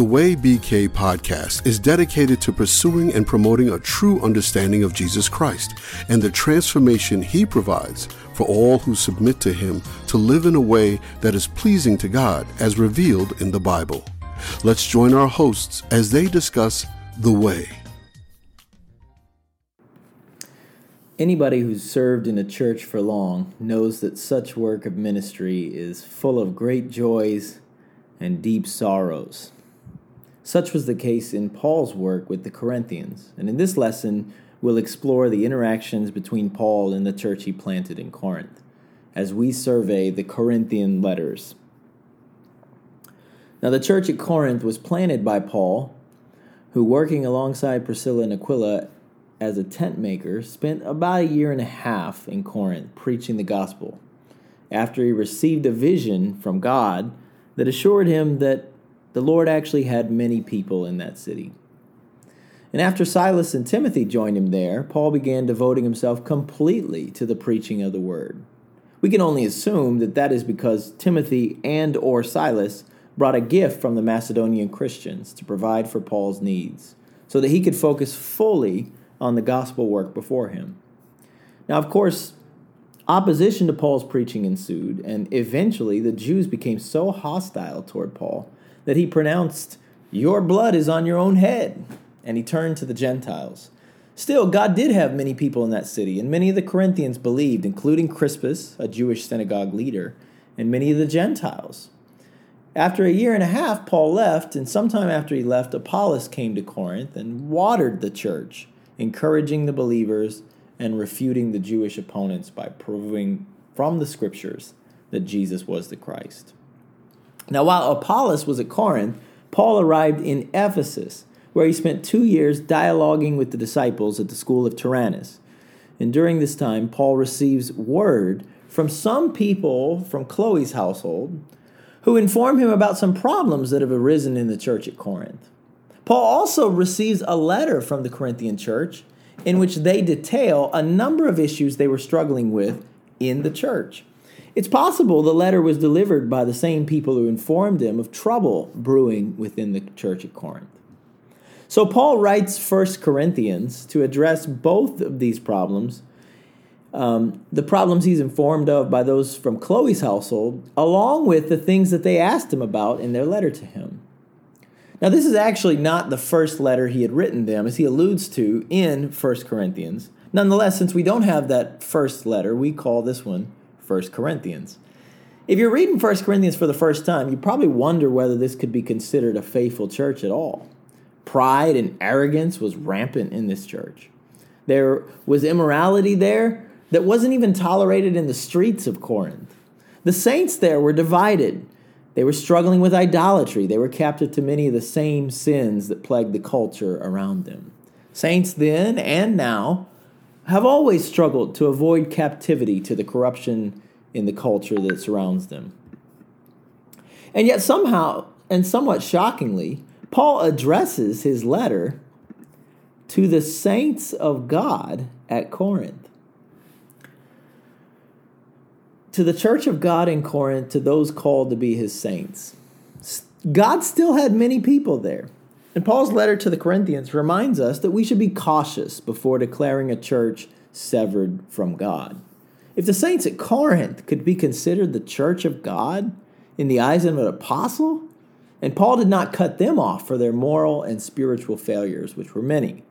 The Way BK podcast is dedicated to pursuing and promoting a true understanding of Jesus Christ and the transformation he provides for all who submit to him to live in a way that is pleasing to God as revealed in the Bible. Let's join our hosts as they discuss The Way. Anybody who's served in a church for long knows that such work of ministry is full of great joys and deep sorrows. Such was the case in Paul's work with the Corinthians, and in this lesson, we'll explore the interactions between Paul and the church he planted in Corinth as we survey the Corinthian letters. Now, the church at Corinth was planted by Paul, who, working alongside Priscilla and Aquila as a tent maker, spent about a year and a half in Corinth preaching the gospel. After he received a vision from God that assured him that the Lord actually had many people in that city. And after Silas and Timothy joined him there, Paul began devoting himself completely to the preaching of the word. We can only assume that that is because Timothy and or Silas brought a gift from the Macedonian Christians to provide for Paul's needs, so that he could focus fully on the gospel work before him. Now, of course, opposition to Paul's preaching ensued, and eventually the Jews became so hostile toward Paul that he pronounced, Your blood is on your own head. And he turned to the Gentiles. Still, God did have many people in that city, and many of the Corinthians believed, including Crispus, a Jewish synagogue leader, and many of the Gentiles. After a year and a half, Paul left, and sometime after he left, Apollos came to Corinth and watered the church, encouraging the believers and refuting the Jewish opponents by proving from the scriptures that Jesus was the Christ. Now, while Apollos was at Corinth, Paul arrived in Ephesus, where he spent two years dialoguing with the disciples at the school of Tyrannus. And during this time, Paul receives word from some people from Chloe's household who inform him about some problems that have arisen in the church at Corinth. Paul also receives a letter from the Corinthian church in which they detail a number of issues they were struggling with in the church. It's possible the letter was delivered by the same people who informed him of trouble brewing within the church at Corinth. So Paul writes 1 Corinthians to address both of these problems, um, the problems he's informed of by those from Chloe's household, along with the things that they asked him about in their letter to him. Now, this is actually not the first letter he had written them, as he alludes to in 1 Corinthians. Nonetheless, since we don't have that first letter, we call this one 1 Corinthians. If you're reading 1 Corinthians for the first time, you probably wonder whether this could be considered a faithful church at all. Pride and arrogance was rampant in this church. There was immorality there that wasn't even tolerated in the streets of Corinth. The saints there were divided. They were struggling with idolatry. They were captive to many of the same sins that plagued the culture around them. Saints then and now have always struggled to avoid captivity to the corruption in the culture that surrounds them. And yet, somehow, and somewhat shockingly, Paul addresses his letter to the saints of God at Corinth. To the church of God in Corinth, to those called to be his saints. God still had many people there. And Paul's letter to the Corinthians reminds us that we should be cautious before declaring a church severed from God. If the saints at Corinth could be considered the church of God in the eyes of an apostle, and Paul did not cut them off for their moral and spiritual failures, which were many,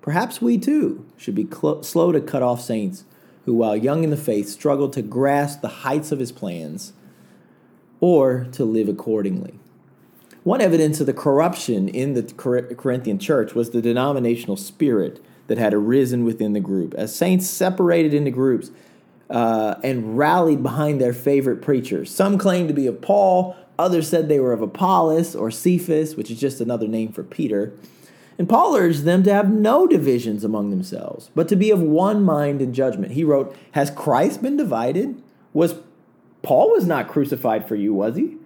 perhaps we too should be cl- slow to cut off saints who, while young in the faith, struggled to grasp the heights of his plans or to live accordingly. One evidence of the corruption in the Corinthian church was the denominational spirit that had arisen within the group. As saints separated into groups uh, and rallied behind their favorite preachers. Some claimed to be of Paul, others said they were of Apollos or Cephas, which is just another name for Peter. And Paul urged them to have no divisions among themselves, but to be of one mind in judgment. He wrote, Has Christ been divided? Was Paul was not crucified for you, was he?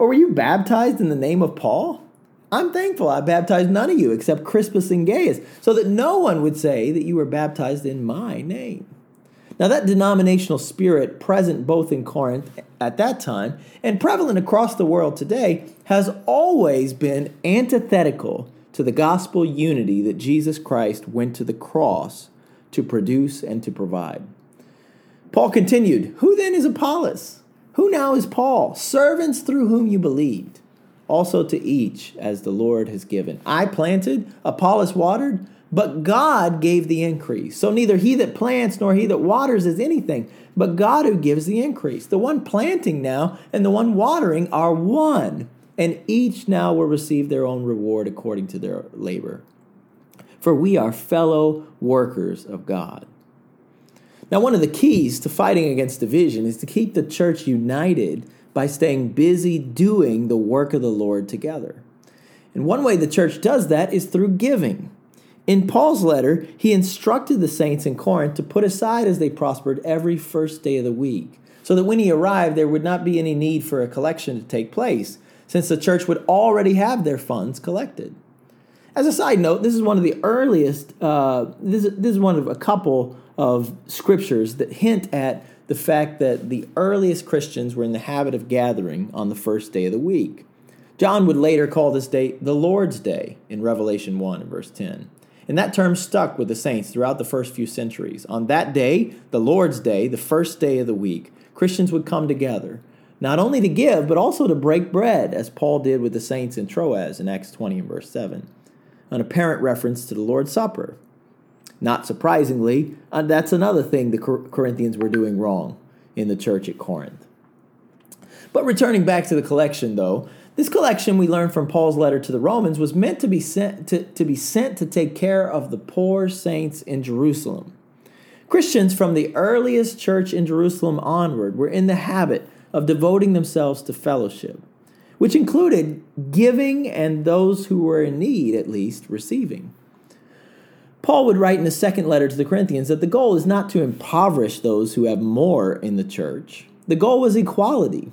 Or were you baptized in the name of Paul? I'm thankful I baptized none of you except Crispus and Gaius, so that no one would say that you were baptized in my name. Now, that denominational spirit, present both in Corinth at that time and prevalent across the world today, has always been antithetical to the gospel unity that Jesus Christ went to the cross to produce and to provide. Paul continued, Who then is Apollos? Who now is Paul? Servants through whom you believed, also to each as the Lord has given. I planted, Apollos watered, but God gave the increase. So neither he that plants nor he that waters is anything, but God who gives the increase. The one planting now and the one watering are one, and each now will receive their own reward according to their labor. For we are fellow workers of God. Now, one of the keys to fighting against division is to keep the church united by staying busy doing the work of the Lord together. And one way the church does that is through giving. In Paul's letter, he instructed the saints in Corinth to put aside as they prospered every first day of the week, so that when he arrived, there would not be any need for a collection to take place, since the church would already have their funds collected. As a side note, this is one of the earliest, uh, this, this is one of a couple of scriptures that hint at the fact that the earliest Christians were in the habit of gathering on the first day of the week. John would later call this day the Lord's Day in Revelation 1 and verse 10. And that term stuck with the saints throughout the first few centuries. On that day, the Lord's Day, the first day of the week, Christians would come together, not only to give, but also to break bread, as Paul did with the saints in Troas in Acts 20 and verse 7. An apparent reference to the Lord's Supper, not surprisingly, uh, that's another thing the Corinthians were doing wrong in the church at Corinth. But returning back to the collection, though, this collection we learned from Paul's letter to the Romans was meant to be sent to, to be sent to take care of the poor saints in Jerusalem. Christians from the earliest church in Jerusalem onward were in the habit of devoting themselves to fellowship, which included giving and those who were in need, at least, receiving. Paul would write in the second letter to the Corinthians that the goal is not to impoverish those who have more in the church. The goal was equality.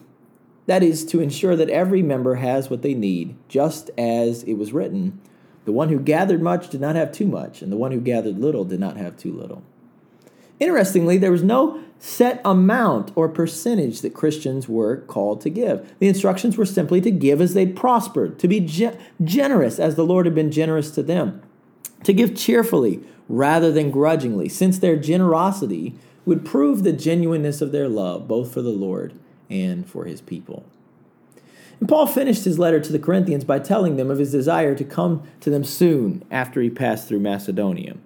That is, to ensure that every member has what they need, just as it was written The one who gathered much did not have too much, and the one who gathered little did not have too little. Interestingly, there was no set amount or percentage that Christians were called to give. The instructions were simply to give as they prospered, to be ge- generous as the Lord had been generous to them to give cheerfully rather than grudgingly, since their generosity would prove the genuineness of their love, both for the Lord and for his people. And Paul finished his letter to the Corinthians by telling them of his desire to come to them soon after he passed through Macedonia.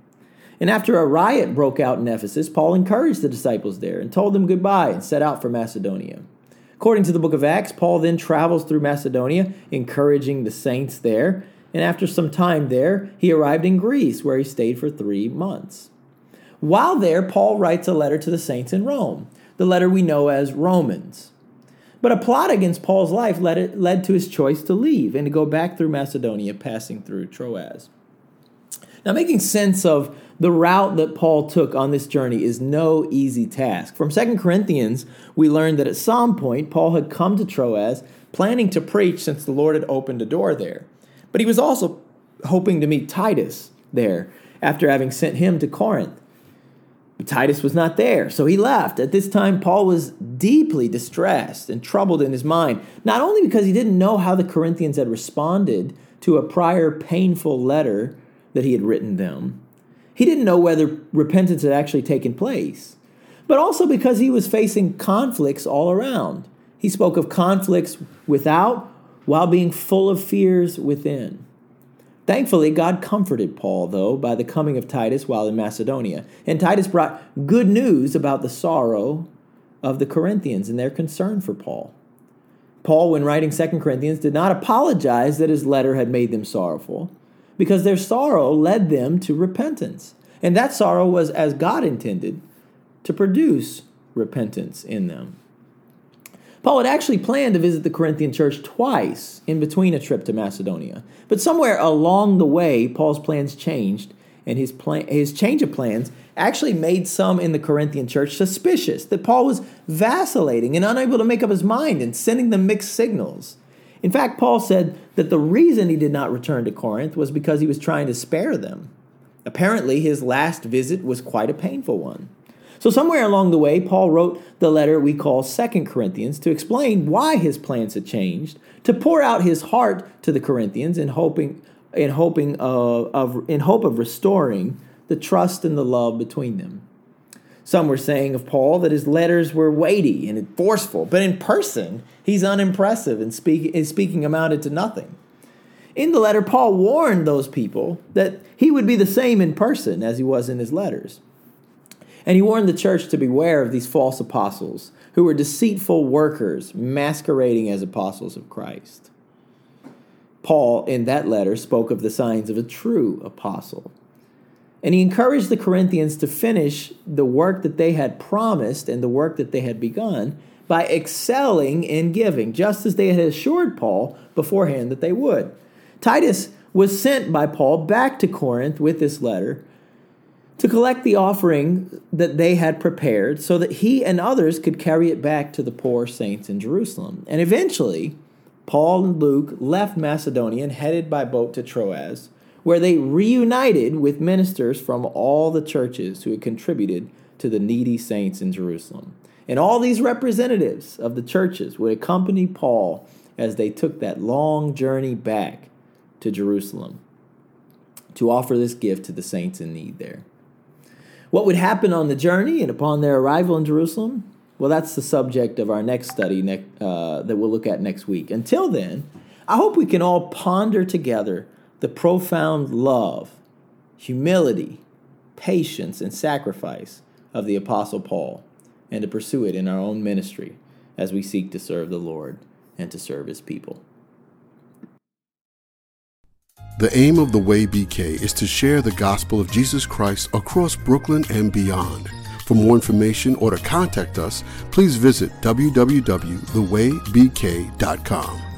And after a riot broke out in Ephesus, Paul encouraged the disciples there and told them goodbye and set out for Macedonia. According to the book of Acts, Paul then travels through Macedonia, encouraging the saints there and after some time there, he arrived in Greece, where he stayed for three months. While there, Paul writes a letter to the saints in Rome, the letter we know as Romans. But a plot against Paul's life led, it, led to his choice to leave and to go back through Macedonia, passing through Troas. Now, making sense of the route that Paul took on this journey is no easy task. From 2 Corinthians, we learned that at some point, Paul had come to Troas, planning to preach since the Lord had opened a door there. But he was also hoping to meet Titus there after having sent him to Corinth. But Titus was not there, so he left. At this time, Paul was deeply distressed and troubled in his mind, not only because he didn't know how the Corinthians had responded to a prior painful letter that he had written them, he didn't know whether repentance had actually taken place, but also because he was facing conflicts all around. He spoke of conflicts without while being full of fears within. Thankfully, God comforted Paul, though, by the coming of Titus while in Macedonia. And Titus brought good news about the sorrow of the Corinthians and their concern for Paul. Paul, when writing 2 Corinthians, did not apologize that his letter had made them sorrowful, because their sorrow led them to repentance. And that sorrow was as God intended to produce repentance in them. Paul had actually planned to visit the Corinthian church twice in between a trip to Macedonia. But somewhere along the way, Paul's plans changed, and his, plan, his change of plans actually made some in the Corinthian church suspicious that Paul was vacillating and unable to make up his mind and sending them mixed signals. In fact, Paul said that the reason he did not return to Corinth was because he was trying to spare them. Apparently, his last visit was quite a painful one. So, somewhere along the way, Paul wrote the letter we call Second Corinthians to explain why his plans had changed, to pour out his heart to the Corinthians in hoping, in hoping of, of, in hope of restoring the trust and the love between them. Some were saying of Paul that his letters were weighty and forceful, but in person, he's unimpressive and speak, his speaking amounted to nothing. In the letter, Paul warned those people that he would be the same in person as he was in his letters. And he warned the church to beware of these false apostles who were deceitful workers masquerading as apostles of Christ. Paul, in that letter, spoke of the signs of a true apostle. And he encouraged the Corinthians to finish the work that they had promised and the work that they had begun by excelling in giving, just as they had assured Paul beforehand that they would. Titus was sent by Paul back to Corinth with this letter to collect the offering that they had prepared so that he and others could carry it back to the poor saints in Jerusalem. And eventually, Paul and Luke left Macedonia and headed by boat to Troas, where they reunited with ministers from all the churches who had contributed to the needy saints in Jerusalem. And all these representatives of the churches would accompany Paul as they took that long journey back to Jerusalem to offer this gift to the saints in need there. What would happen on the journey and upon their arrival in Jerusalem? Well, that's the subject of our next study uh, that we'll look at next week. Until then, I hope we can all ponder together the profound love, humility, patience, and sacrifice of the Apostle Paul and to pursue it in our own ministry as we seek to serve the Lord and to serve his people. The aim of the Way BK is to share the gospel of Jesus Christ across Brooklyn and beyond. For more information or to contact us, please visit www.thewaybk.com.